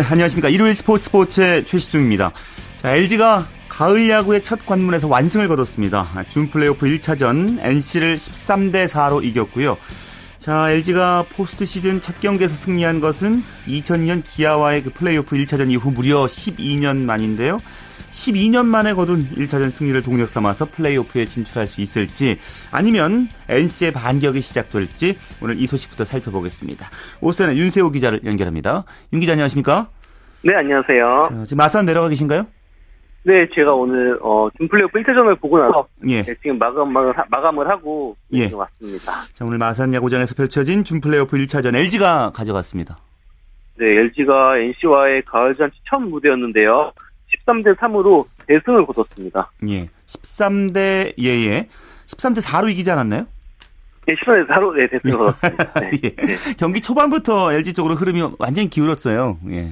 네, 안녕하십니까. 일요일 스포츠 스포츠의 최시중입니다. 자, LG가 가을 야구의 첫 관문에서 완승을 거뒀습니다. 준 플레이오프 1차전 NC를 13대 4로 이겼고요. 자, LG가 포스트 시즌 첫 경기에서 승리한 것은 2002년 기아와의 그 플레이오프 1차전 이후 무려 12년 만인데요. 12년 만에 거둔 1차전 승리를 동력 삼아서 플레이오프에 진출할 수 있을지 아니면 NC의 반격이 시작될지 오늘 이 소식부터 살펴보겠습니다. 오스는 윤세호 기자를 연결합니다. 윤 기자 안녕하십니까? 네, 안녕하세요. 자, 지금 마산 내려가 계신가요? 네, 제가 오늘 어, 준플레이오프 1차전을 보고 나서 예. 네, 지금 마감을, 하- 마감을 하고 예. 왔습니다. 자, 오늘 마산 야구장에서 펼쳐진 준 플레이오프 1차전 LG가 가져갔습니다. 네, LG가 NC와의 가을 잔치 첫 무대였는데요. 13대 3으로 대승을 거뒀습니다. 예. 13대 예예. 13대 4로 이기지 않았나요? 네, 13대 4로 네, 대승을 거뒀습니다. 네. 예. 경기 초반부터 LG 쪽으로 흐름이 완전히 기울었어요. 예.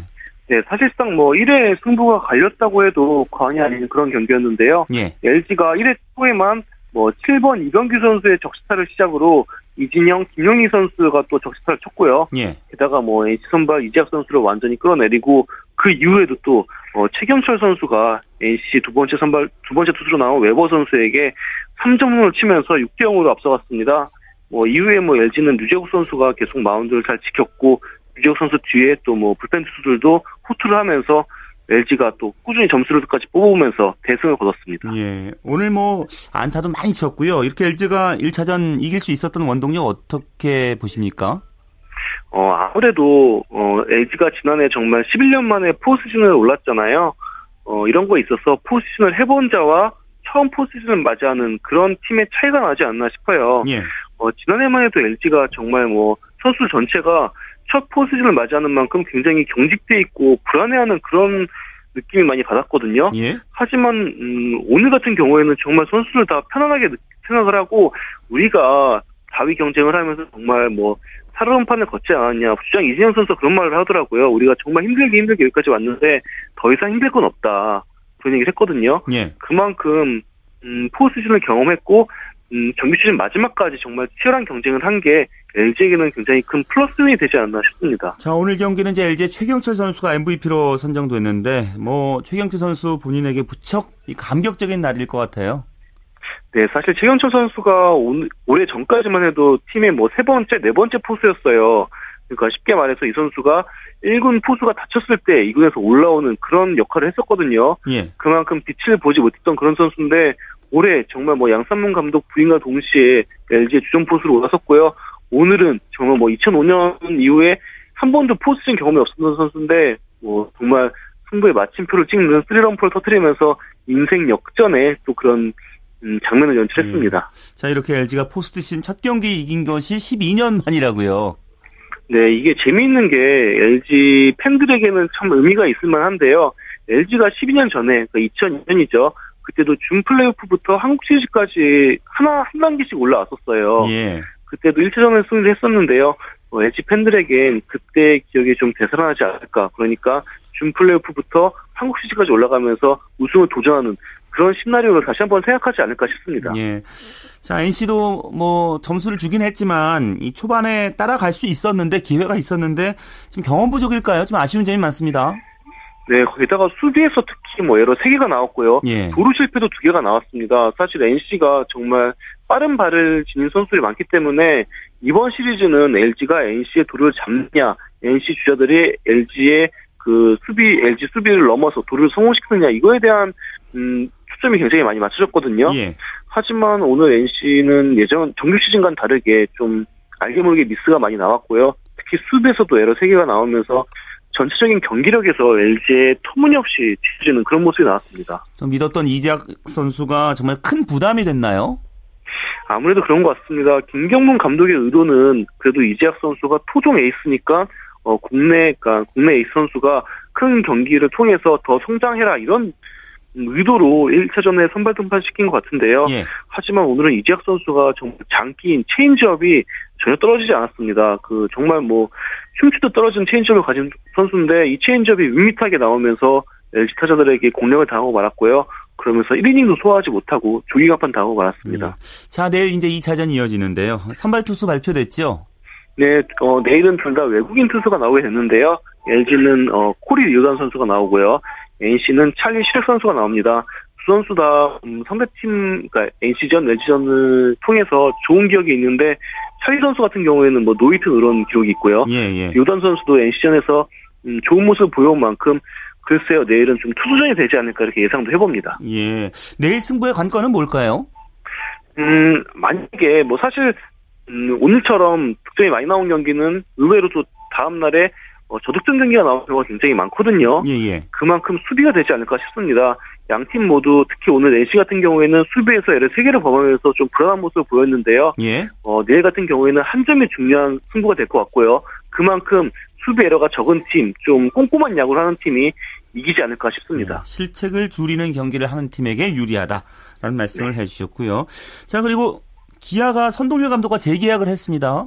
네, 사실상 뭐 1회 승부가 갈렸다고 해도 과언이 아닌 그런 경기였는데요. 예. LG가 1회 초에만 뭐 7번 이병규 선수의 적시타를 시작으로 이진영, 김용희 선수가 또 적시타를 쳤고요. 예. 게다가 뭐 NC 선발 이재학 선수를 완전히 끌어내리고 그 이후에도 또 어, 최경철 선수가 NC 두 번째 선발 두 번째 투수로 나온 웨버 선수에게 3점을 치면서 6대 0으로 앞서갔습니다. 뭐 이후에 뭐 LG는 류재국 선수가 계속 마운드를 잘 지켰고 류재국 선수 뒤에 또 뭐 불펜 투수들도 호투를 하면서 LG가 또 꾸준히 점수를까지 뽑아오면서 대승을 거뒀습니다. 예. 오늘 뭐 안타도 많이 쳤고요. 이렇게 LG가 1차전 이길 수 있었던 원동력 어떻게 보십니까? 어, 아무래도, 어, LG가 지난해 정말 11년 만에 포스시즌을 올랐잖아요. 어, 이런 거에 있어서 포스시즌을 해본 자와 처음 포스시즌을 맞이하는 그런 팀의 차이가 나지 않나 싶어요. 예. 어, 지난해만 해도 LG가 정말 뭐, 선수 전체가 첫 포스시즌을 맞이하는 만큼 굉장히 경직돼 있고 불안해하는 그런 느낌이 많이 받았거든요. 예. 하지만 음, 오늘 같은 경우에는 정말 선수들 다 편안하게 느- 생각을 하고 우리가 4위 경쟁을 하면서 정말 뭐 살아온 판을 걷지 않았냐 주장 이진영 선수가 그런 말을 하더라고요. 우리가 정말 힘들게 힘들게 여기까지 왔는데 더 이상 힘들 건 없다 그런 얘기를 했거든요. 예. 그만큼 음, 포스시즌을 경험했고 음, 정규 시즌 마지막까지 정말 치열한 경쟁을 한 게 LG에게는 굉장히 큰 플러스이 되지 않나 싶습니다. 자, 오늘 경기는 이제 LG 최경철 선수가 MVP로 선정됐는데 뭐 최경철 선수 본인에게 무척 이 감격적인 날일 것 같아요. 네, 사실 최경철 선수가 올, 올해 전까지만 해도 팀의 뭐 세 번째, 네 번째 포수였어요. 그러니까 쉽게 말해서 이 선수가 1군 포수가 다쳤을 때 2군에서 올라오는 그런 역할을 했었거든요. 예. 그만큼 빛을 보지 못했던 그런 선수인데 올해 정말 뭐 양산문 감독 부임과 동시에 LG의 주전 포수로 올라섰고요. 오늘은 정말 뭐 2005년 이후에 한 번도 포스즌 경험이 없었던 선수인데 뭐 정말 승부의 마침표를 찍는 스리런프를 터뜨리면서 인생 역전에 또 그런 음, 장면을 연출했습니다. 자, 이렇게 LG가 포스트 시즌 첫 경기 이긴 것이 12년 만이라고요. 네, 이게 재미있는 게 LG 팬들에게는 참 의미가 있을 만한데요. LG가 12년 전에, 그러니까 2002년이죠. 그때도 준 플레이오프부터 한국 시리즈까지 하나, 한 단계씩 올라왔었어요. 예. 그때도 1차전을 승리를 했었는데요. 어, LG 팬들에겐 그때 기억이 좀 되살아나지 않을까. 그러니까 준 플레이오프부터 한국 시리즈까지 올라가면서 우승을 도전하는 그런 시나리오를 다시 한번 생각하지 않을까 싶습니다. 예. 자, NC도 뭐 점수를 주긴 했지만 이 초반에 따라갈 수 있었는데 기회가 있었는데 지금 경험 부족일까요? 좀 아쉬운 점이 많습니다. 네, 거기다가 수비에서 특히 뭐 에러 3개가 나왔고요. 예. 도루 실패도 2개가 나왔습니다. 사실 NC가 정말 빠른 발을 지닌 선수들이 많기 때문에 이번 시리즈는 LG가 NC의 도루를 잡느냐, NC 주자들이 LG의 그 수비, LG 수비를 넘어서 도루를 성공시키느냐, 이거에 대한, 음, 초점이 굉장히 많이 맞춰졌거든요. 예. 하지만 오늘 NC는 예전 정규 시즌과는 다르게 좀 알게 모르게 미스가 많이 나왔고요. 특히 수비에서도 에러 3개가 나오면서 전체적인 경기력에서 LG의 터무니없이 뒤지는 그런 모습이 나왔습니다. 좀 믿었던 이재학 선수가 정말 큰 부담이 됐나요? 아무래도 그런 것 같습니다. 김경문 감독의 의도는 그래도 이재학 선수가 토종 에이스니까 어, 국내, 그러니까 국내 에이스 선수가 큰 경기를 통해서 더 성장해라 이런 의도로 1차전에 선발 등판시킨 것 같은데요. 예. 하지만 오늘은 이재학 선수가 정말 장기인 체인지업이 전혀 떨어지지 않았습니다. 그 정말 뭐 흉추도 떨어진 체인지업을 가진 선수인데 이 체인지업이 밋밋하게 나오면서 LG 타자들에게 공략을 당하고 말았고요. 그러면서 1이닝도 소화하지 못하고 조기 강판 당하고 말았습니다. 자, 내일 이제 2차전이 이어지는데요. 선발 투수 발표됐죠? 네, 어, 내일은 둘 다 외국인 투수가 나오게 됐는데요. LG는 어, 코리 리오단 선수가 나오고요. NC는 찰리 쉬렉 선수가 나옵니다. 두 선수 다 음, 상대팀, 그러니까 NC전, LG전을 통해서 좋은 기억이 있는데 찰리 선수 같은 경우에는 뭐 노히트 이런 기록이 있고요. 예, 예. 리오단 선수도 NC전에서 음, 좋은 모습을 보여온 만큼 글쎄요 내일은 좀 투수전이 되지 않을까 이렇게 예상도 해봅니다. 예. 내일 승부의 관건은 뭘까요? 음 만약에 뭐 사실 음, 오늘처럼 득점이 많이 나온 경기는 의외로 또 다음 날에 어, 저득점 경기가 나오는 경우가 굉장히 많거든요. 예, 예. 그만큼 수비가 되지 않을까 싶습니다. 양 팀 모두 특히 오늘 NC 같은 경우에는 수비에서 에러 3개를 범하면서 좀 불안한 모습을 보였는데요. 예. 어, 내일 같은 경우에는 한 점이 중요한 승부가 될 것 같고요. 그만큼 수비 에러가 적은 팀, 좀 꼼꼼한 야구를 하는 팀이 이기지 않을까 싶습니다. 예, 실책을 줄이는 경기를 하는 팀에게 유리하다라는 말씀을 네. 해주셨고요. 자 그리고 기아가 선동열 감독과 재계약을 했습니다.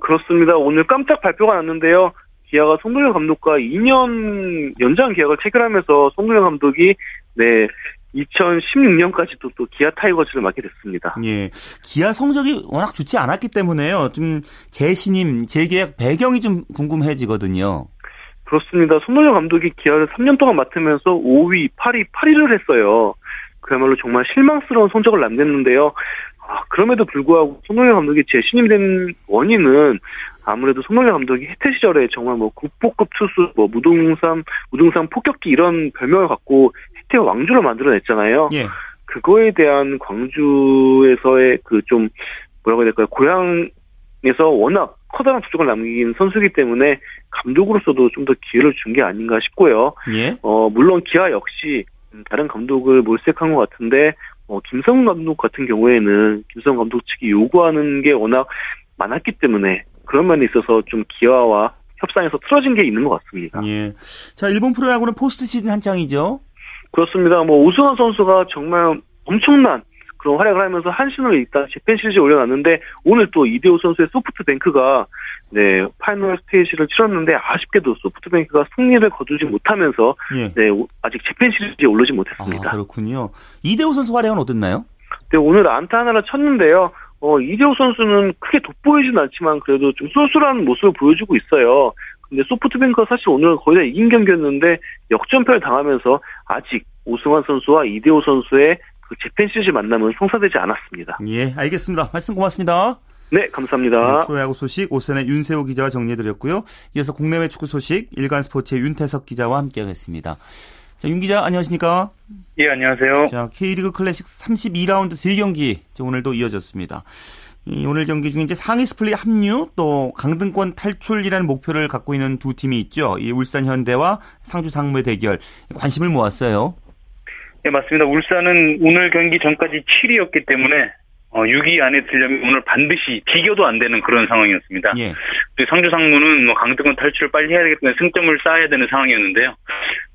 그렇습니다. 오늘 깜짝 발표가 났는데요. 기아가 송도현 감독과 2년 연장 계약을 체결하면서 송도현 감독이 네 2016년까지 또, 또 기아 타이거즈를 맡게 됐습니다. 예, 기아 성적이 워낙 좋지 않았기 때문에요. 좀 재신임, 재계약 배경이 좀 궁금해지거든요. 그렇습니다. 손흥민 감독이 기아를 3년 동안 맡으면서 5위, 8위, 8위를 했어요. 그야말로 정말 실망스러운 성적을 남겼는데요. 아, 그럼에도 불구하고 손흥민 감독이 재신임된 원인은 아무래도 손흥민 감독이 혜태 시절에 정말 뭐 국보급 투수, 뭐 무등산, 무등산 폭격기 이런 별명을 갖고 혜태 왕조를 만들어냈잖아요. 예, 그거에 대한 광주에서의 그 좀 뭐라고 해야 될까요? 고향에서 워낙 커다란 부족을 남긴 선수이기 때문에 감독으로서도 좀 더 기회를 준 게 아닌가 싶고요. 예, 어, 물론 기아 역시 음, 다른 감독을 몰색한 것 같은데 어, 김성훈 감독 같은 경우에는 김성훈 감독 측이 요구하는 게 워낙 많았기 때문에 그런 면에 있어서 좀 기아와 협상에서 틀어진 게 있는 것 같습니다. 예. 자, 일본 프로야구는 포스트 시즌 한창이죠. 그렇습니다. 뭐 오승환 선수가 정말 엄청난 그런 활약을 하면서 한신을 일단 재팬 시리즈에 올려놨는데 오늘 또 이대호 선수의 소프트뱅크가 네 final stage를 치렀는데 아쉽게도 소프트뱅크가 승리를 거두지 못하면서 예. 네 오- 아직 재팬 시리즈에 오르지 아, 못했습니다. 그렇군요. 이대호 선수 활약은 어땠나요? 네, 오늘 안타 하나를 쳤는데요. 어, 이대호 선수는 크게 돋보이진 않지만 그래도 좀 쏠쏠한 모습을 보여주고 있어요. 근데 소프트뱅크가 사실 오늘 거의 다 이긴 경기였는데 역전패를 당하면서 아직 오승환 선수와 이대호 선수의 그 재팬 시리즈 만남은 성사되지 않았습니다. 예, 알겠습니다. 말씀 고맙습니다. 네, 감사합니다. 네, 프로야구 소식 OSEN의 윤세호 기자와 정리해드렸고요. 이어서 국내외 축구 소식 일간 스포츠의 윤태석 기자와 함께하겠습니다. 자, 윤 기자 안녕하십니까? 예, 안녕하세요. 자, K리그 클래식 32라운드 3경기 오늘도 이어졌습니다. 이 오늘 경기 중에 이제 상위 스플릿 합류 또 강등권 탈출이라는 목표를 갖고 있는 두 팀이 있죠. 이 울산 현대와 상주 상무의 대결 관심을 모았어요. 예, 맞습니다. 울산은 오늘 경기 전까지 7위였기 때문에 어, 6위 안에 들려면 오늘 반드시 비교도 안 되는 그런 상황이었습니다. 예. 그리고 상주 상무는 뭐 강등권 탈출을 빨리 해야 때문에 승점을 쌓아야 되는 상황이었는데요.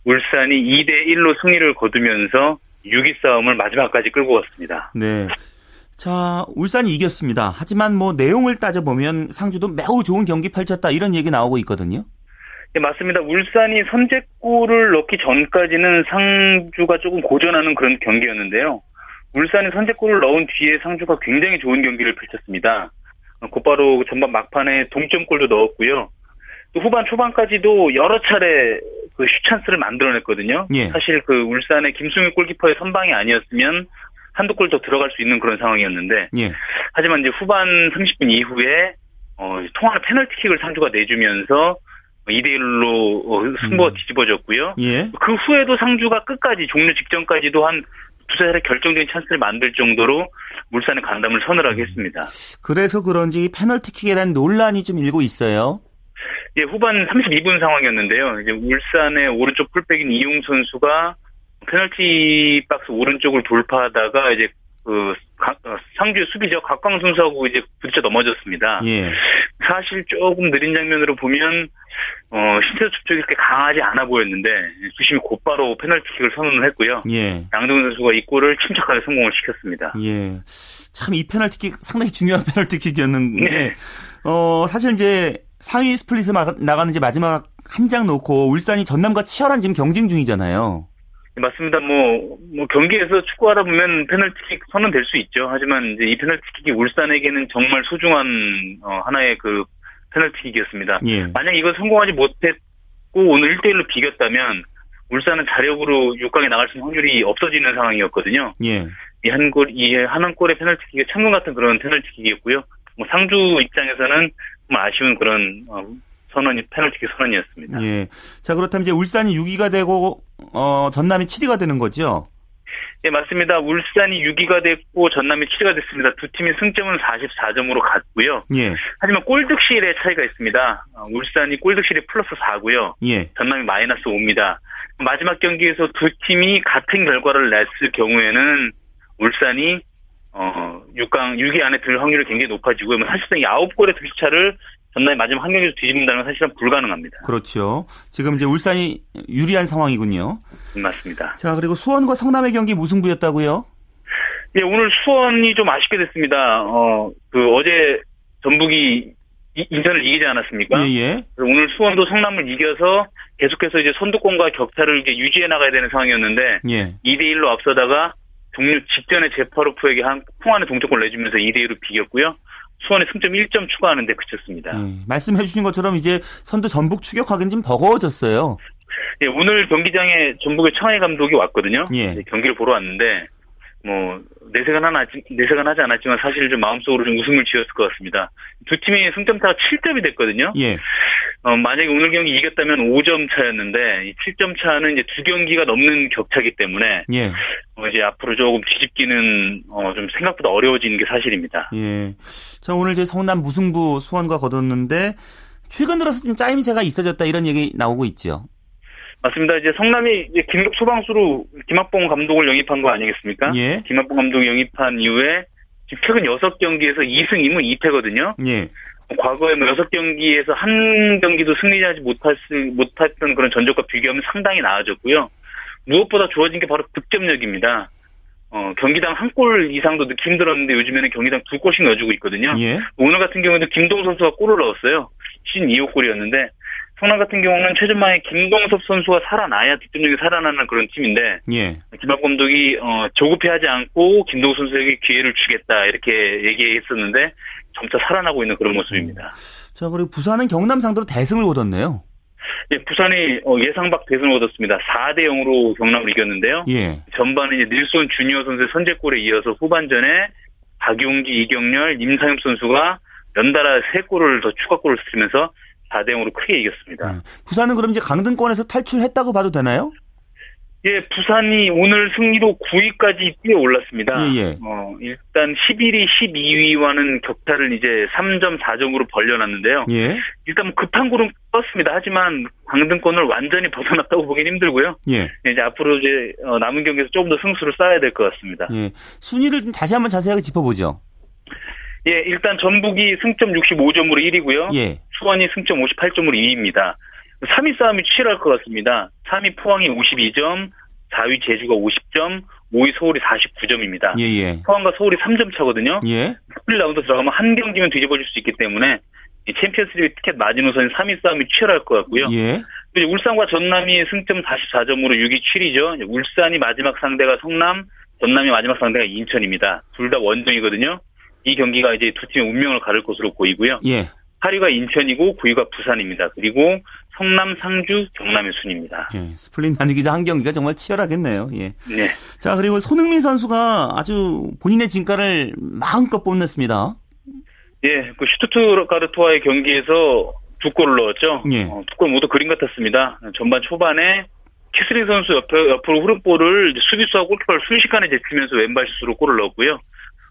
울산이 2대 1로 승리를 거두면서 6위 싸움을 마지막까지 끌고 갔습니다. 네. 자, 울산이 이겼습니다. 하지만 뭐 내용을 따져보면 상주도 매우 좋은 경기 펼쳤다 이런 얘기 나오고 있거든요. 예, 맞습니다. 울산이 선제골을 넣기 전까지는 상주가 조금 고전하는 그런 경기였는데요. 울산이 선제골을 넣은 뒤에 상주가 굉장히 좋은 경기를 펼쳤습니다. 어, 곧바로 전반 막판에 동점골도 넣었고요. 또 후반 초반까지도 여러 차례 그 슈찬스를 만들어냈거든요. 예. 사실 그 울산의 김승희 골키퍼의 선방이 아니었으면 한두 골 더 들어갈 수 있는 그런 상황이었는데 예. 하지만 이제 후반 30분 이후에 어, 통화는 페널티킥을 상주가 내주면서 2대 1로 승부가 음. 뒤집어졌고요. 예. 그 후에도 상주가 끝까지 종료 직전까지도 한 두세 차례 결정적인 찬스를 만들 정도로 물산의 강담을 서늘하게 했습니다. 그래서 그런지 페널티킥에 대한 논란이 좀 일고 있어요. 예, 후반 32분 상황이었는데요. 이제 울산의 오른쪽 풀백인 이용 선수가 페널티 박스 오른쪽을 돌파하다가 이제 그 가- 어, 상주의 수비죠 각광 선수하고 이제 부딪혀 넘어졌습니다. 예. 사실 조금 느린 장면으로 보면 어 신체 접촉이 그렇게 강하지 않아 보였는데 수심이 곧바로 페널티킥을 선언을 했고요. 예. 양동근 선수가 이 골을 침착하게 성공을 시켰습니다. 예. 참 이 페널티킥 상당히 중요한 페널티킥이었는데 네. 어 사실 이제 상위 스플릿을 막- 나가는 이제 마지막 한 장 놓고 울산이 전남과 치열한 지금 경쟁 중이잖아요. 맞습니다. 뭐, 뭐 경기에서 축구하다 보면 페널티킥 선언 될 수 있죠. 하지만 이제 이 페널티킥이 울산에게는 정말 소중한 어, 하나의 그 페널티킥이었습니다. 예. 만약 이걸 성공하지 못했 오늘 1대1로 비겼다면 울산은 자력으로 6강에 나갈 수 있는 확률이 없어지는 상황이었거든요. 예. 이 한 골, 이 한 골의 페널티킥이 천금 같은 그런 페널티킥이었고요. 뭐 상주 입장에서는 좀 아쉬운 그런 어, 선언이 페널티킥 선언이었습니다. 예. 자, 그렇다면 이제 울산이 6위가 되고 어, 전남이 7위가 되는 거죠? 예, 맞습니다. 울산이 6위가 됐고 전남이 7위가 됐습니다. 두 팀의 승점은 44점으로 같고요. 예. 하지만 골득실의 차이가 있습니다. 어, 울산이 골득실이 플러스 4고요. 예. 전남이 마이너스 5입니다. 마지막 경기에서 두 팀이 같은 결과를 냈을 경우에는 울산이 어 6강 6위 안에 들 확률이 굉장히 높아지고요. 뭐 사실상 이 9골의 득실차를 전남이 마지막 한 경기에서 뒤집는다는 건 사실은 불가능합니다. 그렇죠. 지금 이제 울산이 유리한 상황이군요. 맞습니다. 자, 그리고 수원과 성남의 경기 무승부였다고요? 예, 오늘 수원이 좀 아쉽게 됐습니다. 어, 그 어제 전북이 이- 인천을 이기지 않았습니까? 예, 예. 오늘 수원도 성남을 이겨서 계속해서 이제 선두권과 격차를 이제 유지해 나가야 되는 상황이었는데 예. 2대 1로 앞서다가 종료 직전에 제파로프에게 한 풍안의 동점골 내주면서 2대 1로 비겼고요. 수원이 승점 1점 추가하는데 그쳤습니다. 예. 말씀해 주신 것처럼 이제 선두 전북 추격하기는 좀 버거워졌어요. 예, 오늘 경기장에 전북의 청하희 감독이 왔거든요. 예. 네, 경기를 보러 왔는데 뭐 내색은 하나 내색은 하지 않았지만 사실 좀 마음속으로 좀 웃음을 지었을 것 같습니다. 두 팀의 승점차가 7점이 됐거든요. 예. 어, 만약에 오늘 경기 이겼다면 5점 차였는데 이 7점 차는 이제 두 경기가 넘는 격차이기 때문에 예. 어, 이제 앞으로 조금 뒤집기는 어, 좀 생각보다 어려워지는 게 사실입니다. 예. 자, 오늘 이제 성남 무승부 수원과 거뒀는데 최근 들어서 좀 짜임새가 있어졌다 이런 얘기 나오고 있죠. 맞습니다. 이제 성남이 이제 긴급 소방수로 김학봉 감독을 영입한 거 아니겠습니까? 예. 김학봉 감독 영입한 이후에 최근 6경기에서 2승 2무 2패거든요. 예. 과거에 뭐 6경기에서 한 경기도 승리하지 못할 수, 못했던 그런 전적과 비교하면 상당히 나아졌고요. 무엇보다 좋아진 게 바로 득점력입니다. 어, 경기당 한 골 이상도 넣기 힘들었는데 요즘에는 경기당 두 골씩 넣어주고 있거든요. 예. 오늘 같은 경우는 김동 선수가 골을 넣었어요. 시즌 2호 골이었는데 성남 같은 경우는 최전방에 김동섭 선수가 살아나야 득점력이 살아나는 그런 팀인데 예. 김학 감독이 어, 조급해하지 않고 김동섭 선수에게 기회를 주겠다 이렇게 얘기했었는데 점차 살아나고 있는 그런 모습입니다. 자, 그리고 부산은 경남 상대로 대승을 거뒀네요. 예, 부산이 어, 예상 밖 대승을 얻었습니다. 4대 0으로 경남을 이겼는데요. 예. 전반에 이제 닐손 주니어 선수의 선제골에 이어서 후반전에 박용기, 이경렬, 임상엽 선수가 연달아 3골을 더 추가골을 쓰면서 4대 0으로 크게 이겼습니다. 예. 부산은 그럼 이제 강등권에서 탈출했다고 봐도 되나요? 예, 부산이 오늘 승리로 9위까지 뛰어 올랐습니다. 예, 예. 어, 일단 11위, 12위와는 격차를 이제 3점, 4점으로 벌려놨는데요. 예. 일단 뭐 급한 골은 떴습니다. 하지만 강등권을 완전히 벗어났다고 보긴 힘들고요. 예. 이제 앞으로 이제 어, 남은 경기에서 조금 더 승수를 쌓아야 될 것 같습니다. 예. 순위를 좀 다시 한번 자세하게 짚어보죠. 예, 일단 전북이 승점 65점으로 1위고요. 예. 수원이 승점 58점으로 2위입니다. 3위 싸움이 치열할 것 같습니다. 3위 포항이 52점, 4위 제주가 50점, 5위 서울이 49점입니다. 예, 예. 포항과 서울이 3점 차거든요. 예. 스플릿 라운드 들어가면 한 경기면 뒤집어질 수 있기 때문에 이 챔피언스리그 티켓 마지노선 3위 싸움이 치열할 것 같고요. 예. 이제 울산과 전남이 승점 44점으로 6위 7위죠. 울산이 마지막 상대가 성남, 전남이 마지막 상대가 인천입니다. 둘 다 원정이거든요. 이 경기가 이제 두 팀의 운명을 가를 것으로 보이고요. 예. 8위가 인천이고 9위가 부산입니다. 그리고 성남, 상주, 경남의 순입니다. 예. 스플릿 나누기도 한 경기가 정말 치열하겠네요. 예. 네. 자, 그리고 손흥민 선수가 아주 본인의 진가를 마음껏 뽐냈습니다. 예, 그 슈투트가르트와의 경기에서 두 골을 넣었죠. 예. 어, 두골 모두 그림 같았습니다. 전반 초반에 키슬링 선수 옆에, 옆으로 흐른 볼을 이제 수비수와 골키퍼를 순식간에 제치면서 왼발 슛으로 골을 넣었고요.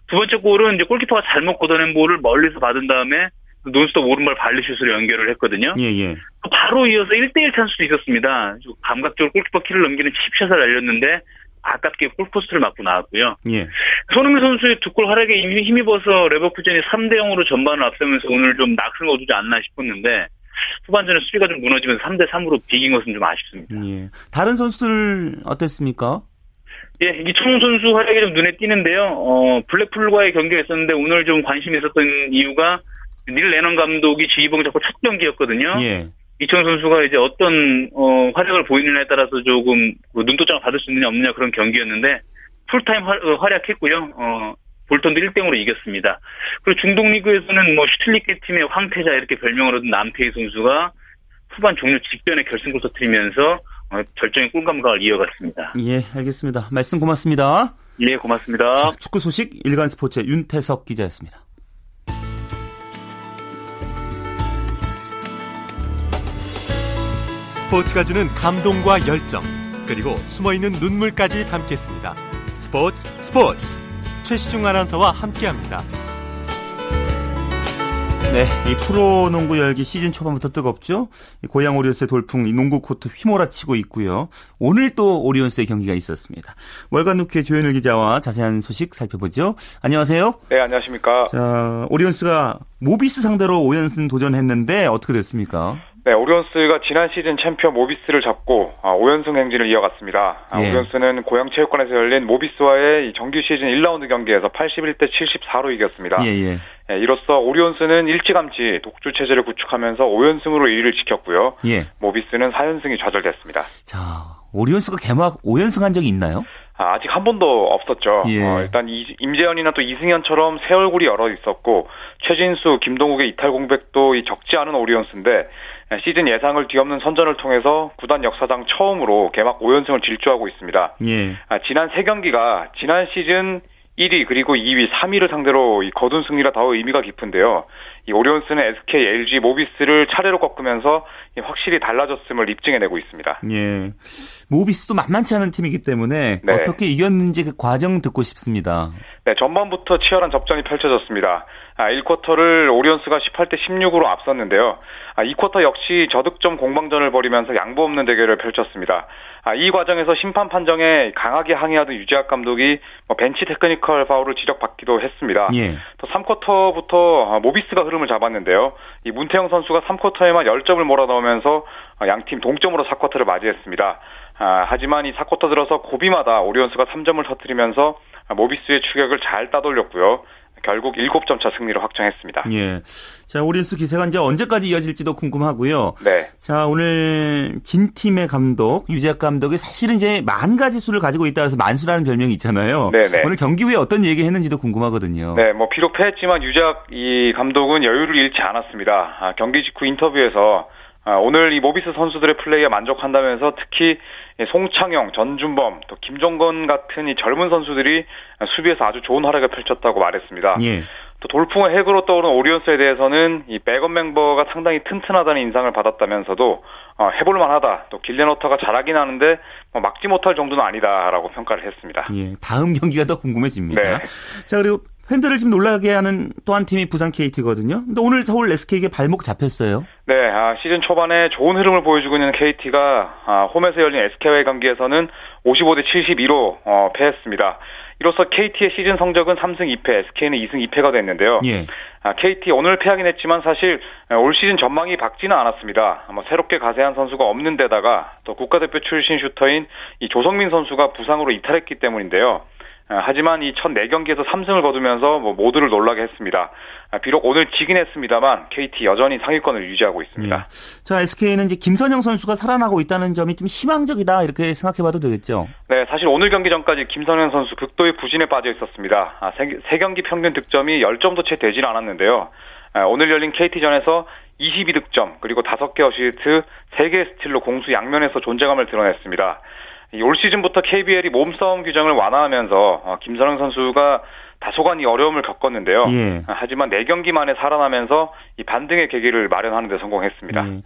두 번째 골은 이제 골키퍼가 잘못 걷어낸 볼을 멀리서 받은 다음에 논스톱 오른발 발리슛으로 연결을 했거든요. 예, 예. 바로 이어서 1대1 찬스도 있었습니다. 감각적으로 골키퍼 키를 넘기는 칩샷을 날렸는데 아깝게 골포스트를 맞고 나왔고요. 예. 손흥민 선수의 두 골 활약에 이미 힘입어서 레버쿠젠이 3대 0으로 전반을 앞서면서 오늘 좀 낙승을 거두지 않나 싶었는데 후반전에 수비가 좀 무너지면서 3대 3으로 비긴 것은 좀 아쉽습니다. 예. 다른 선수들 어땠습니까? 예, 이청용 선수 활약이 좀 눈에 띄는데요. 어, 블랙풀과의 경기가 있었는데 오늘 좀 관심이 있었던 이유가 닐 레넌 감독이 지휘봉 잡고 첫 경기였거든요. 예. 이청 선수가 이제 어떤 어, 활약을 보이느냐에 따라서 조금 그 눈도장을 받을 수 있느냐 없느냐 그런 경기였는데 풀타임 활, 어, 활약했고요. 어, 볼턴도 1등으로 이겼습니다. 그리고 중동 리그에서는 뭐 슈틸리케 팀의 황태자 이렇게 별명을 얻은 남태희 선수가 후반 종료 직전에 결승골 터뜨리면서 어, 절정의 골 감각을 이어갔습니다. 예, 알겠습니다. 말씀 고맙습니다. 예, 고맙습니다. 자, 축구 소식 일간 스포츠의 윤태석 기자였습니다. 스포츠가 주는 감동과 열정, 그리고 숨어있는 눈물까지 담겠습니다. 스포츠 스포츠 최시중 아나운서와 함께합니다. 네, 이 프로농구 열기 시즌 초반부터 뜨겁죠. 고양 오리온스의 돌풍 이 농구 코트 휘몰아치고 있고요. 오늘 또 오리온스의 경기가 있었습니다. 월간 루키의 조현일 기자와 자세한 소식 살펴보죠. 안녕하세요. 네, 안녕하십니까. 자, 오리온스가 모비스 상대로 5연승 도전했는데 어떻게 됐습니까? 네, 오리온스가 지난 시즌 챔피언 모비스를 잡고 5연승 아, 행진을 이어갔습니다. 아, 예. 오리온스는 고양체육관에서 열린 모비스와의 정규 시즌 1라운드 경기에서 81대 74로 이겼습니다. 예, 예. 예, 이로써 오리온스는 일찌감치 독주 체제를 구축하면서 5연승으로 2위를 지켰고요. 예. 모비스는 4연승이 좌절됐습니다. 자, 오리온스가 개막 5연승 한 적이 있나요? 아, 아직 한 번도 없었죠. 예. 어, 일단 임재현이나 또 이승현처럼 새 얼굴이 여러 있었고 최진수, 김동욱의 이탈 공백도 적지 않은 오리온스인데 시즌 예상을 뒤엎는 선전을 통해서 구단 역사상 처음으로 개막 5연승을 질주하고 있습니다. 예. 아, 지난 3경기가 지난 시즌 1위 그리고 2위, 3위를 상대로 이 거둔 승리라 더 의미가 깊은데요. 이 오리온스는 SK, LG, 모비스를 차례로 꺾으면서 확실히 달라졌음을 입증해내고 있습니다. 예. 모비스도 만만치 않은 팀이기 때문에 네. 어떻게 이겼는지 그 과정 듣고 싶습니다. 네, 전반부터 치열한 접전이 펼쳐졌습니다. 아, 1쿼터를 오리온스가 18대 16으로 앞섰는데요. 아, 2쿼터 역시 저득점 공방전을 벌이면서 양보 없는 대결을 펼쳤습니다. 아, 이 과정에서 심판 판정에 강하게 항의하던 유재학 감독이 뭐 벤치 테크니컬 파울을 지적받기도 했습니다. 예. 또 3쿼터부터 아, 모비스가 흐름을 잡았는데요. 이 문태영 선수가 3쿼터에만 10점을 몰아넣으면서 아, 양팀 동점으로 4쿼터를 맞이했습니다. 아, 하지만 이 4쿼터 들어서 고비마다 오리온스가 3점을 터뜨리면서 모비스의 추격을 잘 따돌렸고요. 결국 7점 차 승리를 확정했습니다. 예. 자, 오리온스 기세가 이제 언제까지 이어질지도 궁금하고요. 네. 자, 오늘 진 팀의 감독, 유재학 감독이 사실은 이제 만 가지 수를 가지고 있다 해서 만수라는 별명이 있잖아요. 네네. 네. 오늘 경기 후에 어떤 얘기 했는지도 궁금하거든요. 네, 뭐 비록 패했지만 유재학 이 감독은 여유를 잃지 않았습니다. 아, 경기 직후 인터뷰에서 아, 오늘 이 모비스 선수들의 플레이에 만족한다면서 특히 송창영, 전준범, 또 김정건 같은 이 젊은 선수들이 수비에서 아주 좋은 활약을 펼쳤다고 말했습니다. 예. 또 돌풍의 핵으로 떠오른 오리온스에 대해서는 이 백업 멤버가 상당히 튼튼하다는 인상을 받았다면서도 어, 해볼만하다. 또 길레너터가 잘하긴 하는데 뭐 막지 못할 정도는 아니다라고 평가를 했습니다. 예, 다음 경기가 더 궁금해집니다. 네. 자 그리고 팬들을 좀 놀라게 하는 또 한 팀이 부산 KT거든요. 근데 오늘 서울 SK에게 발목 잡혔어요. 네, 아, 시즌 초반에 좋은 흐름을 보여주고 있는 KT가 아, 홈에서 열린 SK와의 경기에서는 55대 72로 어, 패했습니다. 이로써 KT의 시즌 성적은 3승 2패, SK는 2승 2패가 됐는데요. 예. 아, KT 오늘 패하긴 했지만 사실 올 시즌 전망이 밝지는 않았습니다. 뭐 새롭게 가세한 선수가 없는 데다가 또 국가대표 출신 슈터인 이 조성민 선수가 부상으로 이탈했기 때문인데요. 아, 하지만 이 첫 4경기에서 3승을 거두면서 뭐 모두를 놀라게 했습니다. 아, 비록 오늘 지긴 했습니다만 KT 여전히 상위권을 유지하고 있습니다. 네. 자, SK는 이제 김선형 선수가 살아나고 있다는 점이 좀 희망적이다 이렇게 생각해봐도 되겠죠. 네, 사실 오늘 경기 전까지 김선형 선수 극도의 부진에 빠져 있었습니다. 아, 세, 세 경기 평균 득점이 10점도 채 되질 않았는데요. 아, 오늘 열린 KT전에서 22득점 그리고 5개 어시스트 3개 스틸로 공수 양면에서 존재감을 드러냈습니다. 올 시즌부터 KBL이 몸싸움 규정을 완화하면서 어, 김선영 선수가 다소간 이 어려움을 겪었는데요. 예. 하지만 4경기 만에 살아나면서 이 반등의 계기를 마련하는 데 성공했습니다. 예.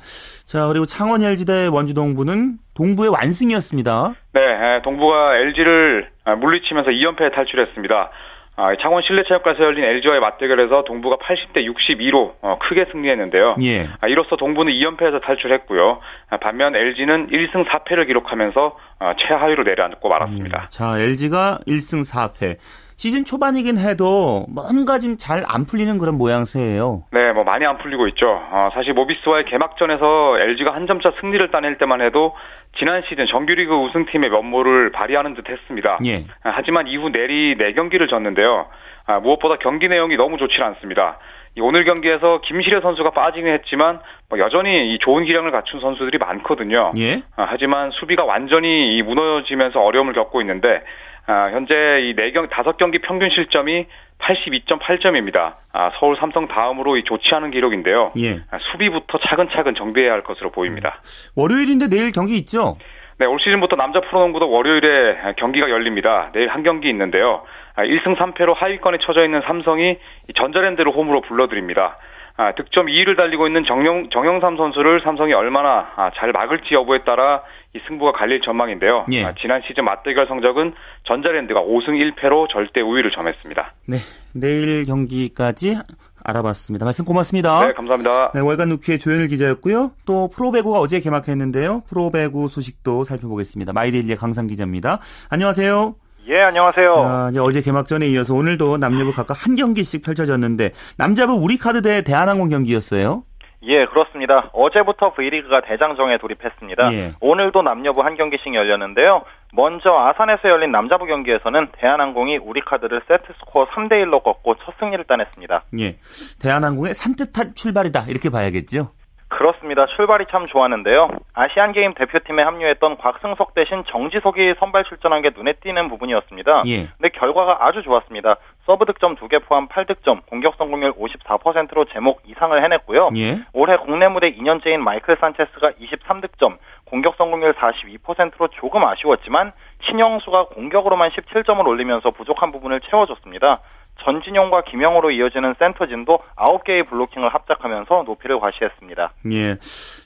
자, 그리고 창원 LG대 원주 동부는 동부의 완승이었습니다. 네, 동부가 LG를 물리치면서 2연패에 탈출했습니다. 아, 창원 실내체육관에서 열린 LG와의 맞대결에서 동부가 80대 62로 어, 크게 승리했는데요. 예. 아, 이로써 동부는 2연패에서 탈출했고요. 아, 반면 LG는 1승 4패를 기록하면서 어, 최하위로 내려앉고 말았습니다. 음, 자, LG가 1승 4패. 시즌 초반이긴 해도 뭔가 좀 잘 안 풀리는 그런 모양새예요. 네, 뭐 많이 안 풀리고 있죠. 어, 사실 모비스와의 개막전에서 LG가 한 점차 승리를 따낼 때만 해도 지난 시즌 정규리그 우승팀의 면모를 발휘하는 듯 했습니다. 예. 아, 하지만 이후 내리 4경기를 졌는데요. 아, 무엇보다 경기 내용이 너무 좋지 않습니다. 오늘 경기에서 김시래 선수가 빠지긴 했지만 뭐 여전히 이 좋은 기량을 갖춘 선수들이 많거든요. 예? 아, 하지만 수비가 완전히 무너지면서 어려움을 겪고 있는데 아, 현재 이 4경, 5경기 평균 실점이 82.8점입니다. 아, 서울 삼성 다음으로 이 좋지 않은 기록인데요. 예. 아, 수비부터 차근차근 정비해야 할 것으로 보입니다. 월요일인데 내일 경기 있죠? 네, 올 시즌부터 남자 프로농구도 월요일에 경기가 열립니다. 내일 한 경기 있는데요. 1승 아, 3패로 하위권에 처져 있는 삼성이 전자랜드를 홈으로 불러드립니다. 아, 득점 2위를 달리고 있는 정영, 정영삼 선수를 삼성이 얼마나 아, 잘 막을지 여부에 따라 이 승부가 갈릴 전망인데요. 예. 아, 지난 시즌 맞대결 성적은 전자랜드가 5승 1패로 절대 우위를 점했습니다. 네, 내일 경기까지 알아봤습니다. 말씀 고맙습니다. 네, 감사합니다. 네, 월간 누키의 조현일 기자였고요. 또 프로배구가 어제 개막했는데요. 프로배구 소식도 살펴보겠습니다. 마이데일리의 강상 기자입니다. 안녕하세요. 예, 안녕하세요. 자, 이제 어제 개막전에 이어서 오늘도 남녀부 각각 한 경기씩 펼쳐졌는데 남자부 우리카드 대 대한항공 경기였어요. 예, 그렇습니다. 어제부터 V리그가 대장정에 돌입했습니다. 예. 오늘도 남녀부 한 경기씩 열렸는데요. 먼저 아산에서 열린 남자부 경기에서는 대한항공이 우리카드를 세트스코어 3대 1로 꺾고 첫 승리를 따냈습니다. 예. 대한항공의 산뜻한 출발이다. 이렇게 봐야겠죠. 그렇습니다. 출발이 참 좋았는데요. 아시안 게임 대표팀에 합류했던 곽승석 대신 정지석이 선발 출전한 게 눈에 띄는 부분이었습니다. 예. 근데 결과가 아주 좋았습니다. 서브 득점 2개 포함 8득점, 공격 성공률 54%로 제 몫 이상을 해냈고요. 예. 올해 국내 무대 2년째인 마이클 산체스가 23득점, 공격 성공률 42%로 조금 아쉬웠지만 신영수가 공격으로만 17점을 올리면서 부족한 부분을 채워줬습니다. 전진용과 김영호로 이어지는 센터진도 9개의 블로킹을 합작하면서 높이를 과시했습니다. 예.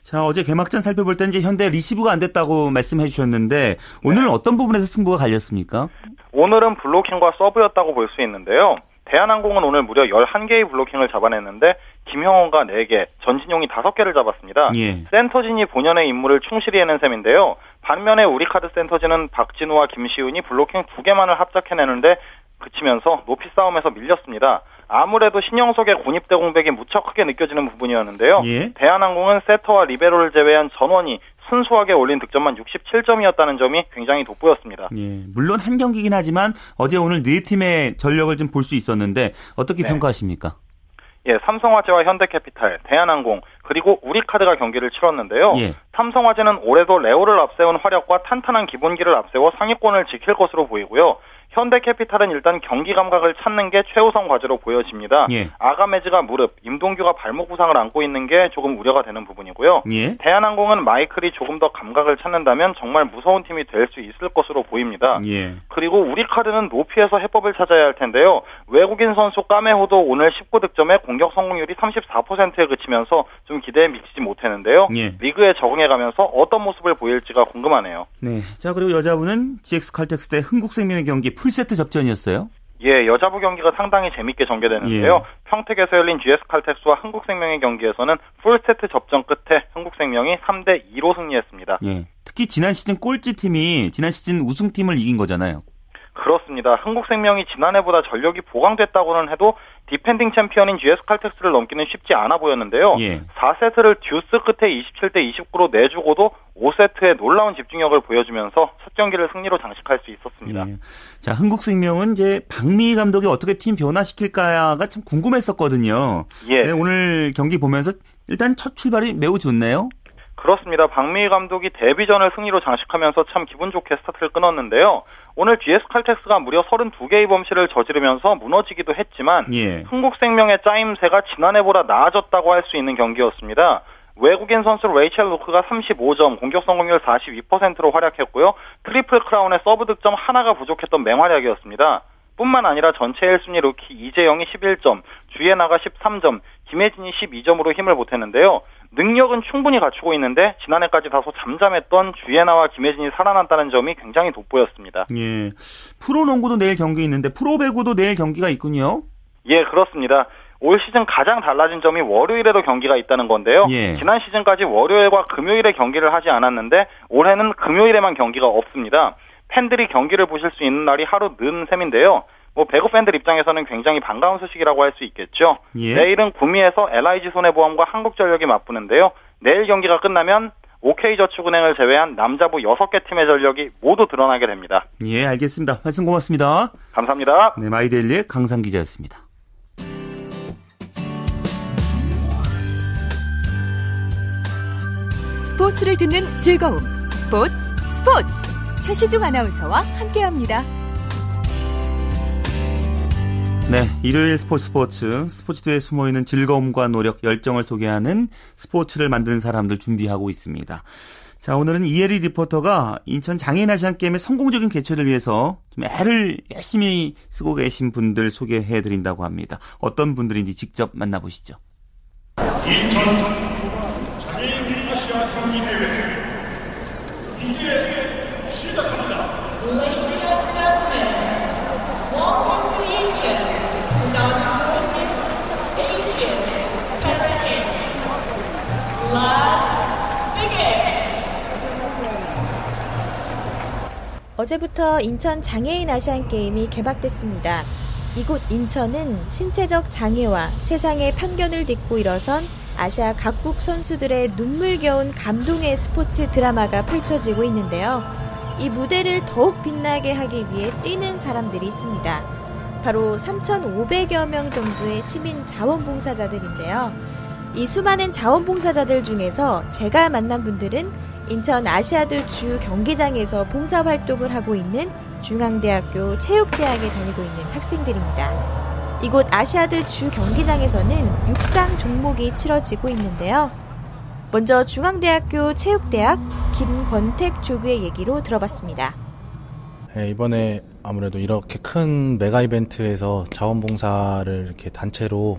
자, 어제 개막전 살펴볼 때 이제 현대 리시브가 안 됐다고 말씀해 주셨는데 오늘은 네. 어떤 부분에서 승부가 갈렸습니까? 오늘은 블로킹과 서브였다고 볼 수 있는데요. 대한항공은 오늘 무려 11개의 블로킹을 잡아냈는데 김형호가 4개, 전진용이 5개를 잡았습니다. 예. 센터진이 본연의 임무를 충실히 해낸 셈인데요. 반면에 우리카드 센터진은 박진우와 김시훈이 블로킹 2개만을 합작해내는데 그치면서 높이 싸움에서 밀렸습니다. 아무래도 신영석의 고립대 공백이 무척 크게 느껴지는 부분이었는데요. 예? 대한항공은 세터와 리베로를 제외한 전원이 순수하게 올린 득점만 67점이었다는 점이 굉장히 돋보였습니다. 예, 물론 한 경기긴 하지만 어제 오늘 네 팀의 전력을 좀 볼 수 있었는데 어떻게 네. 평가하십니까? 예, 삼성화재와 현대캐피탈, 대한항공, 그리고 우리카드가 경기를 치렀는데요. 예. 삼성화재는 올해도 레오를 앞세운 화력과 탄탄한 기본기를 앞세워 상위권을 지킬 것으로 보이고요. 현대캐피탈은 일단 경기 감각을 찾는 게 최우선 과제로 보여집니다. 예. 아가메즈가 무릎, 임동규가 발목 부상을 안고 있는 게 조금 우려가 되는 부분이고요. 예. 대한항공은 마이클이 조금 더 감각을 찾는다면 정말 무서운 팀이 될 수 있을 것으로 보입니다. 예. 그리고 우리카드는 높이에서 해법을 찾아야 할 텐데요. 외국인 선수 까메호도 오늘 19득점에 공격 성공률이 34%에 그치면서 좀 기대에 미치지 못했는데요. 예. 리그에 적응해가면서 어떤 모습을 보일지가 궁금하네요. 네. 자 그리고 여자부는 GS 칼텍스 대 흥국생명의 경기 풀세트 접전이었어요? 예, 여자부 경기가 상당히 재밌게 전개되는데요. 예. 평택에서 열린 GS 칼텍스와 흥국생명의 경기에서는 풀세트 접전 끝에 흥국생명이 3대 2로 승리했습니다. 예. 특히 지난 시즌 꼴찌 팀이 지난 시즌 우승팀을 이긴 거잖아요. 그렇습니다. 흥국생명이 지난해보다 전력이 보강됐다고는 해도 디펜딩 챔피언인 GS 칼텍스를 넘기는 쉽지 않아 보였는데요. 예. 4세트를 듀스 끝에 27대 29로 내주고도 5세트에 놀라운 집중력을 보여주면서 첫 경기를 승리로 장식할 수 있었습니다. 예. 자, 흥국생명은 이제 박미희 감독이 어떻게 팀 변화시킬까가 참 궁금했었거든요. 예. 네, 오늘 경기 보면서 일단 첫 출발이 매우 좋네요. 그렇습니다. 박미희 감독이 데뷔전을 승리로 장식하면서 참 기분 좋게 스타트를 끊었는데요. 오늘 GS 칼텍스가 무려 32개의 범실을 저지르면서 무너지기도 했지만 예. 흥국생명의 짜임새가 지난해보다 나아졌다고 할 수 있는 경기였습니다. 외국인 선수 레이첼 루크가 35점, 공격 성공률 42%로 활약했고요. 트리플 크라운에 서브 득점 하나가 부족했던 맹활약이었습니다. 뿐만 아니라 전체 1순위 루키 이재영이 11점, 주예나가 13점, 김혜진이 12점으로 힘을 보탰는데요. 능력은 충분히 갖추고 있는데 지난해까지 다소 잠잠했던 주예나와 김혜진이 살아났다는 점이 굉장히 돋보였습니다. 예. 프로농구도 내일 경기 있는데 프로배구도 내일 경기가 있군요. 예, 그렇습니다. 올 시즌 가장 달라진 점이 월요일에도 경기가 있다는 건데요. 예. 지난 시즌까지 월요일과 금요일에 경기를 하지 않았는데 올해는 금요일에만 경기가 없습니다. 팬들이 경기를 보실 수 있는 날이 하루 는 셈인데요. 뭐 배구 팬들 입장에서는 굉장히 반가운 소식이라고 할 수 있겠죠. 예. 내일은 구미에서 LIG 손해보험과 한국전력이 맞붙는데요. 내일 경기가 끝나면 OK저축은행을 제외한 남자부 6개 팀의 전력이 모두 드러나게 됩니다. 예, 알겠습니다. 말씀 고맙습니다. 감사합니다. 네, 마이데일리의 강상 기자였습니다. 스포츠를 듣는 즐거움. 스포츠, 스포츠. 최시중 아나운서와 함께합니다. 네, 일요일 스포츠 스포츠 스포츠대에 숨어 있는 즐거움과 노력, 열정을 소개하는 스포츠를 만드는 사람들 준비하고 있습니다. 자, 오늘은 이혜리 리포터가 인천 장애인 아시안 게임의 성공적인 개최를 위해서 좀 애를 열심히 쓰고 계신 분들 소개해 드린다고 합니다. 어떤 분들인지 직접 만나보시죠. 인천 어제부터 인천 장애인 아시안 게임이 개막됐습니다. 이곳 인천은 신체적 장애와 세상의 편견을 딛고 일어선 아시아 각국 선수들의 눈물겨운 감동의 스포츠 드라마가 펼쳐지고 있는데요. 이 무대를 더욱 빛나게 하기 위해 뛰는 사람들이 있습니다. 바로 3,500여 명 정도의 시민 자원봉사자들인데요. 이 수많은 자원봉사자들 중에서 제가 만난 분들은 인천 아시아드 주 경기장에서 봉사 활동을 하고 있는 중앙대학교 체육대학에 다니고 있는 학생들입니다. 이곳 아시아드 주 경기장에서는 육상 종목이 치러지고 있는데요. 먼저 중앙대학교 체육대학 김권택 조교의 얘기로 들어봤습니다. 네, 이번에 아무래도 이렇게 큰 메가 이벤트에서 자원봉사를 이렇게 단체로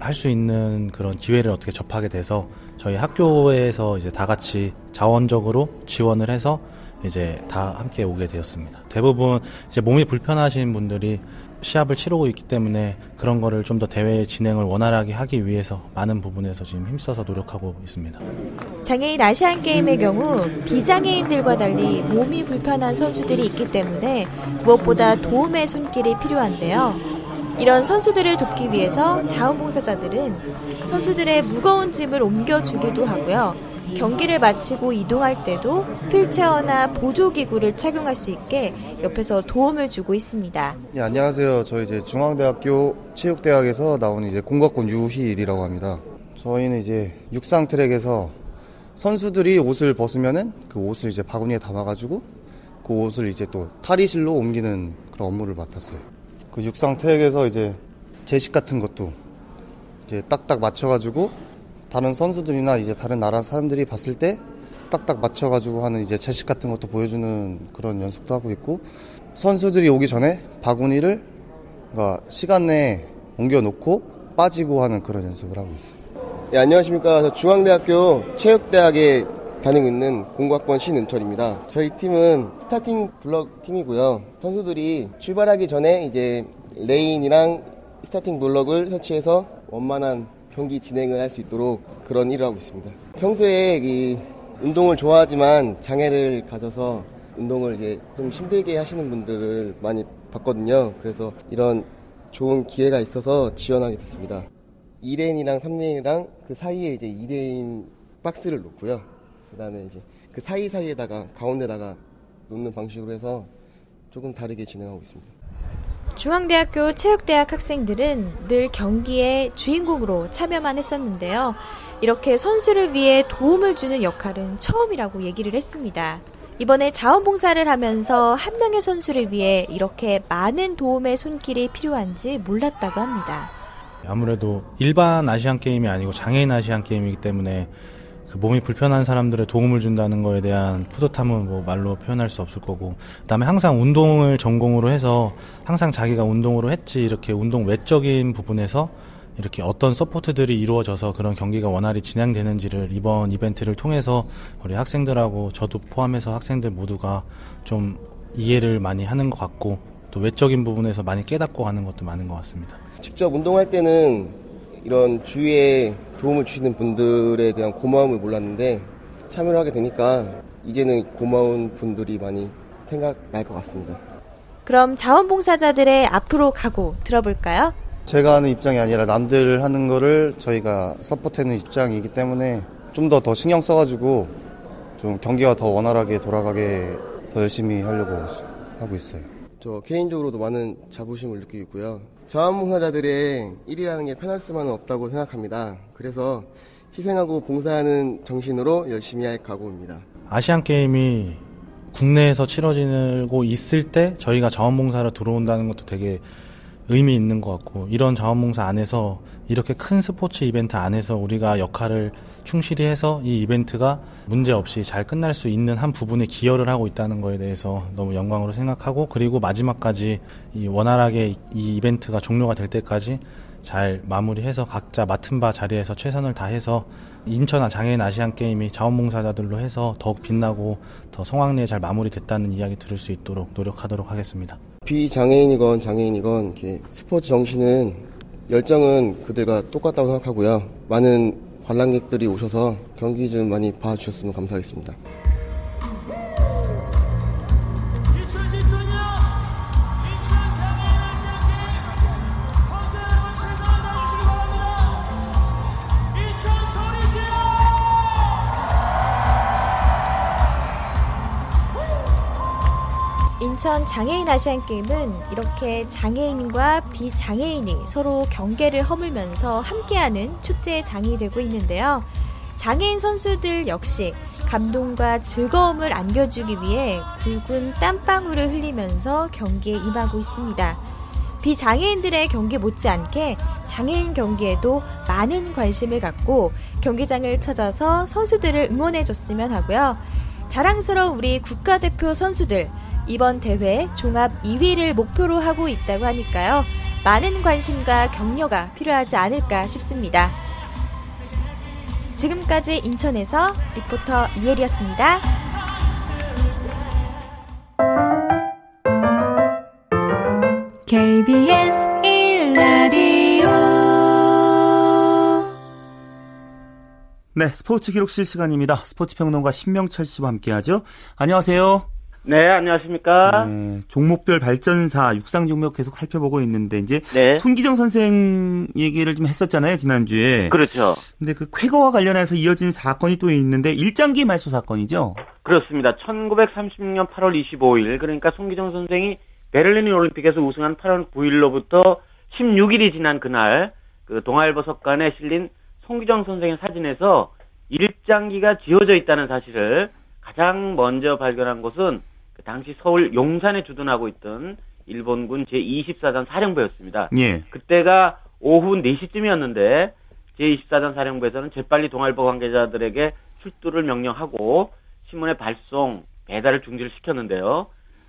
할 수 있는 그런 기회를 어떻게 접하게 돼서 저희 학교에서 이제 다 같이 자원적으로 지원을 해서 이제 다 함께 오게 되었습니다. 대부분 이제 몸이 불편하신 분들이 시합을 치르고 있기 때문에 그런 거를 좀 더 대회 진행을 원활하게 하기 위해서 많은 부분에서 지금 힘써서 노력하고 있습니다. 장애인 아시안 게임의 경우 비장애인들과 달리 몸이 불편한 선수들이 있기 때문에 무엇보다 도움의 손길이 필요한데요. 이런 선수들을 돕기 위해서 자원봉사자들은 선수들의 무거운 짐을 옮겨주기도 하고요. 경기를 마치고 이동할 때도 휠체어나 보조기구를 착용할 수 있게 옆에서 도움을 주고 있습니다. 네, 안녕하세요. 저 이제 중앙대학교 체육대학에서 나온 이제 공각권 유희일이라고 합니다. 저희는 이제 육상 트랙에서 선수들이 옷을 벗으면은 그 옷을 이제 바구니에 담아가지고 그 옷을 이제 또 탈의실로 옮기는 그런 업무를 맡았어요. 그 육상 트랙에서 이제 제식 같은 것도 이제 딱딱 맞춰가지고 다른 선수들이나 이제 다른 나라 사람들이 봤을 때 딱딱 맞춰가지고 하는 이제 제식 같은 것도 보여주는 그런 연습도 하고 있고 선수들이 오기 전에 바구니를 그러니까 시간 내에 옮겨놓고 빠지고 하는 그런 연습을 하고 있어요. 네, 안녕하십니까. 중앙대학교 체육대학에 다니고 있는 공과권 신은철입니다. 저희 팀은 스타팅 블럭 팀이고요. 선수들이 출발하기 전에 이제 레인이랑 스타팅 블럭을 설치해서 원만한 경기 진행을 할 수 있도록 그런 일을 하고 있습니다. 평소에 이 운동을 좋아하지만 장애를 가져서 운동을 이제 좀 힘들게 하시는 분들을 많이 봤거든요. 그래서 이런 좋은 기회가 있어서 지원하게 됐습니다. 2레인이랑 3레인이랑 그 사이에 이제 2레인 박스를 놓고요. 그 다음에 이제 그 사이사이에다가 가운데다가 놓는 방식으로 해서 조금 다르게 진행하고 있습니다. 중앙대학교 체육대학 학생들은 늘 경기에 주인공으로 참여만 했었는데요. 이렇게 선수를 위해 도움을 주는 역할은 처음이라고 얘기를 했습니다. 이번에 자원봉사를 하면서 한 명의 선수를 위해 이렇게 많은 도움의 손길이 필요한지 몰랐다고 합니다. 아무래도 일반 아시안 게임이 아니고 장애인 아시안 게임이기 때문에 그 몸이 불편한 사람들의 도움을 준다는 거에 대한 뿌듯함은 뭐 말로 표현할 수 없을 거고 그다음에 항상 운동을 전공으로 해서 항상 자기가 운동으로 했지 이렇게 운동 외적인 부분에서 이렇게 어떤 support들이 이루어져서 그런 경기가 원활히 진행되는지를 이번 이벤트를 통해서 우리 학생들하고 저도 포함해서 학생들 모두가 좀 이해를 많이 하는 것 같고 또 외적인 부분에서 많이 깨닫고 가는 것도 많은 것 같습니다. 직접 운동할 때는 이런 주위에 도움을 주시는 분들에 대한 고마움을 몰랐는데 참여를 하게 되니까 이제는 고마운 분들이 많이 생각날 것 같습니다. 그럼 자원봉사자들의 앞으로 가고 들어볼까요? 제가 하는 입장이 아니라 남들 하는 거를 저희가 서포트하는 입장이기 때문에 좀 더더 더 신경 써가지고 좀 경기가 더 원활하게 돌아가게 더 열심히 하려고 하고 있어요. 저 개인적으로도 많은 자부심을 느끼고 있고요. 자원봉사자들의 일이라는 게 편할 수만은 없다고 생각합니다. 그래서 희생하고 봉사하는 정신으로 열심히 할 각오입니다. 아시안 게임이 국내에서 치러지고 있을 때 저희가 자원봉사로 들어온다는 것도 되게 의미 있는 것 같고 이런 자원봉사 안에서 이렇게 큰 스포츠 이벤트 안에서 우리가 역할을 충실히 해서 이 이벤트가 문제 없이 잘 끝날 수 있는 한 부분에 기여를 하고 있다는 거에 대해서 너무 영광으로 생각하고 그리고 마지막까지 이 원활하게 이 이벤트가 종료가 될 때까지 잘 마무리해서 각자 맡은 바 자리에서 최선을 다해서 인천 장애인 아시안 게임이 자원봉사자들로 해서 더욱 빛나고 더 성황리에 잘 마무리됐다는 이야기 들을 수 있도록 노력하도록 하겠습니다. 비장애인이건 장애인이건 스포츠 정신은 열정은 그들과 똑같다고 생각하고요. 많은 관람객들이 오셔서 경기 좀 많이 봐주셨으면 감사하겠습니다. 인천 장애인 아시안 게임은 이렇게 장애인과 비장애인이 서로 경계를 허물면서 함께하는 축제의 장이 되고 있는데요. 장애인 선수들 역시 감동과 즐거움을 안겨주기 위해 굵은 땀방울을 흘리면서 경기에 임하고 있습니다. 비장애인들의 경기 못지않게 장애인 경기에도 많은 관심을 갖고 경기장을 찾아서 선수들을 응원해줬으면 하고요. 자랑스러운 우리 국가대표 선수들, 이번 대회 종합 2위를 목표로 하고 있다고 하니까요. 많은 관심과 격려가 필요하지 않을까 싶습니다. 지금까지 인천에서 리포터 이혜리였습니다. KBS 1라디오 네, 스포츠 기록 실 시간입니다. 스포츠 평론가 신명철 씨와 함께하죠. 안녕하세요. 네, 안녕하십니까. 네, 종목별 발전사 육상 종목 계속 살펴보고 있는데 이제 네. 손기정 선생 얘기를 좀 했었잖아요 지난주에. 그렇죠. 근데 그 쾌거와 관련해서 이어진 사건이 또 있는데 일장기 말소 사건이죠. 그렇습니다. 1936년 8월 25일 그러니까 손기정 선생이 베를린 올림픽에서 우승한 8월 9일로부터 16일이 지난 그날 그 동아일보 석관에 실린 손기정 선생의 사진에서 일장기가 지어져 있다는 사실을 가장 먼저 발견한 곳은 그 당시 서울 용산에 주둔하고 있던 일본군 제24단 사령부였습니다. 예. 그때가 오후 4시쯤이었는데 제24단 사령부에서는 재빨리 동아일보 관계자들에게 출두를 명령하고 신문의 발송, 배달을 중지를 시켰는데요.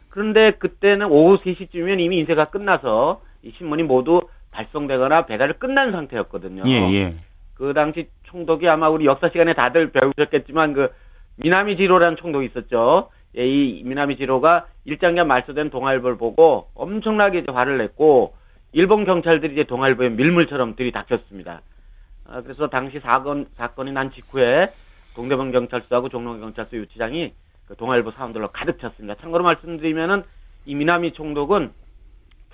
그런데 그때는 오후 3시쯤이면 이미 인쇄가 끝나서 이 신문이 모두 발송되거나 배달을 끝난 상태였거든요. 예, 예. 그 당시 총독이 아마 우리 역사 시간에 다들 배우셨겠지만 그 미나미 지로라는 총독이 있었죠. 예, 이 미나미 지로가 일장기가 말소된 동아일보를 보고 엄청나게 이제 화를 냈고 일본 경찰들이 이제 동아일보에 밀물처럼 들이닥쳤습니다. 아, 그래서 당시 사건 사건이 난 직후에 동대문 경찰서하고 종로 경찰서 유치장이 그 동아일보 사람들로 가득 찼습니다. 참고로 말씀드리면은 이 미나미 총독은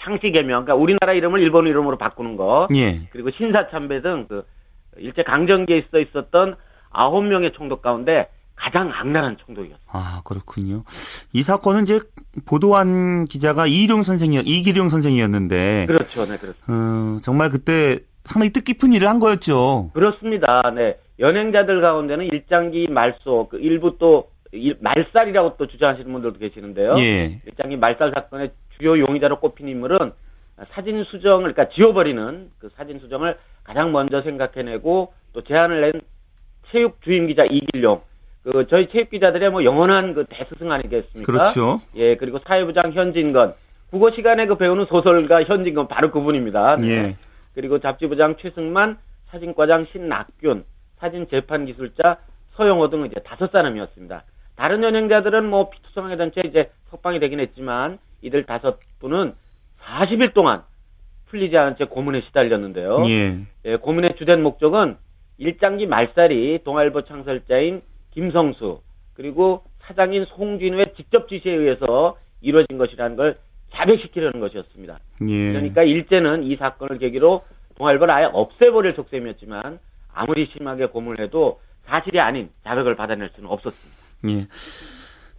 창씨 개명, 그러니까 우리나라 이름을 일본 이름으로 바꾸는 거, 예. 그리고 신사참배 등 그 일제 강점기에 있어 있었던 아홉 명의 총독 가운데 가장 악랄한 총독이었어요. 아, 그렇군요. 이 사건은 이제 보도한 기자가 이기룡 선생이었, 이기룡 선생이었는데. 그렇죠, 네, 그렇습니다. 어, 정말 그때 상당히 뜻깊은 일을 한 거였죠. 그렇습니다. 네. 연행자들 가운데는 일장기 말소, 그 일부 또 말살이라고 또 주장하시는 분들도 계시는데요. 예. 일장기 말살 사건의 주요 용의자로 꼽힌 인물은 사진 수정을, 그러니까 지워버리는 그 사진 수정을 가장 먼저 생각해내고 또 제안을 낸 체육 주임 기자 이길용, 그 저희 체육 기자들의 뭐 영원한 그 대스승 아니겠습니까? 그렇죠. 예, 그리고 사회부장 현진건 국어 시간에 그 배우는 소설가 현진건 바로 그분입니다. 네. 예. 그리고 잡지부장 최승만, 사진과장 신낙균, 사진 재판 기술자 서영호 등 이제 다섯 사람이었습니다. 다른 연행자들은 뭐 피투성하게 된채 이제 석방이 되긴 했지만 이들 다섯 분은 40일 동안 풀리지 않은 채 고문에 시달렸는데요. 예. 예, 고문의 주된 목적은 일장기 말살이 동아일보 창설자인 김성수 그리고 사장인 송진우의 직접 지시에 의해서 이루어진 것이라는 걸 자백시키려는 것이었습니다. 예. 그러니까 일제는 이 사건을 계기로 동아일보를 아예 없애버릴 속셈이었지만 아무리 심하게 고문해도 사실이 아닌 자백을 받아낼 수는 없었습니다. 예.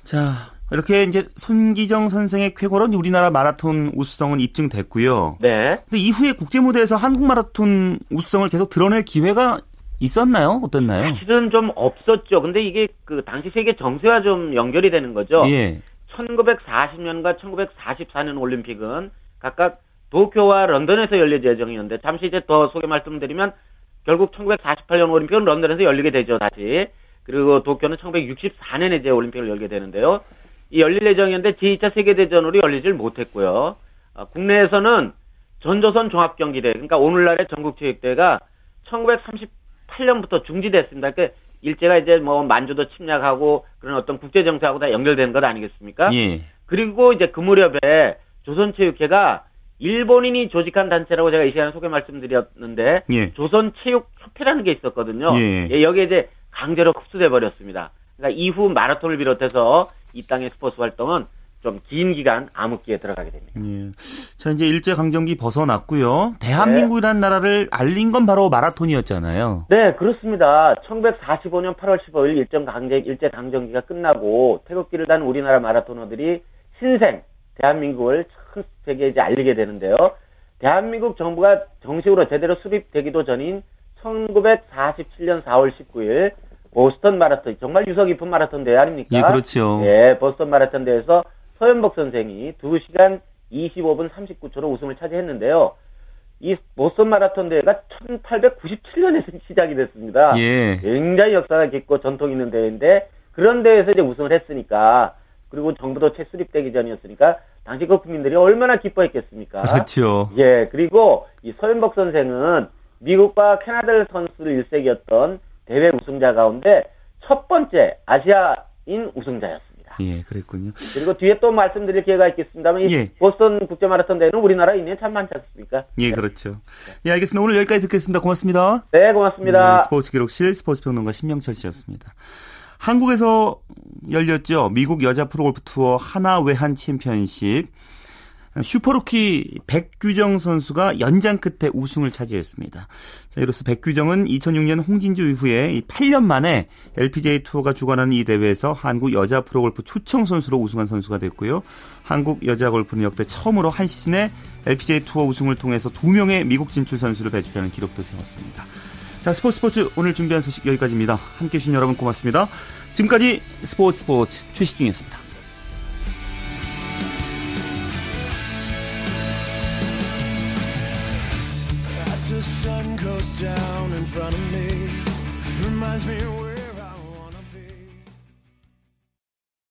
자, 이렇게 이제 손기정 선생의 쾌거로 우리나라 마라톤 우수성은 입증됐고요. 네. 근데 이후에 국제 무대에서 한국 마라톤 우수성을 계속 드러낼 기회가 있었나요? 어땠나요? 사실은 좀 없었죠. 근데 이게 그 당시 세계 정세와 좀 연결이 되는 거죠. 예. 1940년과 1944년 올림픽은 각각 도쿄와 런던에서 열릴 예정이었는데 잠시 이제 더 소개 말씀드리면 결국 1948년 올림픽은 런던에서 열리게 되죠 다시 그리고 도쿄는 1964년에 이제 올림픽을 열게 되는데요. 이 열릴 예정이었는데 제2차 세계대전으로 열리질 못했고요. 어, 국내에서는 전조선 종합경기대 그러니까 오늘날의 전국체육대회가 1938년부터 중지됐습니다. 그 일제가 이제 뭐 만주도 침략하고 그런 어떤 국제 정세하고 다 연결되는 것 아니겠습니까? 예. 그리고 이제 그 무렵에 조선체육회가 일본인이 조직한 단체라고 제가 이 시간에 소개 말씀드렸는데 예. 조선체육협회라는 게 있었거든요. 예. 예, 여기에 이제 강제로 흡수돼 버렸습니다. 그러니까 이후 마라톤을 비롯해서 이 땅의 스포츠 활동은 좀 긴 기간 암흑기에 들어가게 됩니다. 예. 자 이제 일제 강점기 벗어났고요. 대한민국이라는 네. 나라를 알린 건 바로 마라톤이었잖아요. 네, 그렇습니다. 1945년 8월 15일 일정 강제 일제 강점기가 끝나고 태극기를 단 우리나라 마라토너들이 신생 대한민국을 전 세계에 이제 알리게 되는데요. 대한민국 정부가 정식으로 제대로 수립되기도 전인 1947년 4월 19일 보스턴 마라톤 정말 유서 깊은 마라톤 대회 아닙니까? 예, 그렇죠. 예, 보스턴 마라톤 대회에서 서현복 선생이 2시간 25분 39초로 우승을 차지했는데요. 이 보스턴 마라톤 대회가 1897년에 시작이 됐습니다. 예. 굉장히 역사가 깊고 전통 있는 대회인데 그런 대회에서 이제 우승을 했으니까 그리고 정부도 채 수립되기 전이었으니까 당시 그 국민들이 얼마나 기뻐했겠습니까? 그렇죠. 예, 그리고 이 서현복 선생은 미국과 캐나다 선수를 일색이었던 대회 우승자 가운데 첫 번째 아시아인 우승자였습니다. 예, 그랬군요. 그리고 뒤에 또 말씀드릴 기회가 있겠습니다만 이 예. 보스턴 국제 마라톤 대회는 우리나라 인연이 참 많지 않습니까? 예, 그렇죠. 예, 알겠습니다. 오늘 여기까지 듣겠습니다. 고맙습니다. 네, 고맙습니다. 네, 스포츠 기록실 스포츠 평론가 신명철 씨였습니다. 한국에서 열렸죠. 미국 여자 프로골프 투어 하나 외환 챔피언십. 슈퍼루키 백규정 선수가 연장 끝에 우승을 차지했습니다. 자, 이로써 백규정은 2006년 홍진주 이후에 8년 만에 LPGA 투어가 주관하는 이 대회에서 한국 여자 프로골프 초청 선수로 우승한 선수가 됐고요. 한국 여자 골프는 역대 처음으로 한 시즌에 LPGA 투어 우승을 통해서 두 명의 미국 진출 선수를 배출하는 기록도 세웠습니다. 자, 스포츠 스포츠 오늘 준비한 소식 여기까지입니다. 함께 해주신 여러분 고맙습니다. 지금까지 스포츠 스포츠 최시중이었습니다. Down in front of me. Reminds me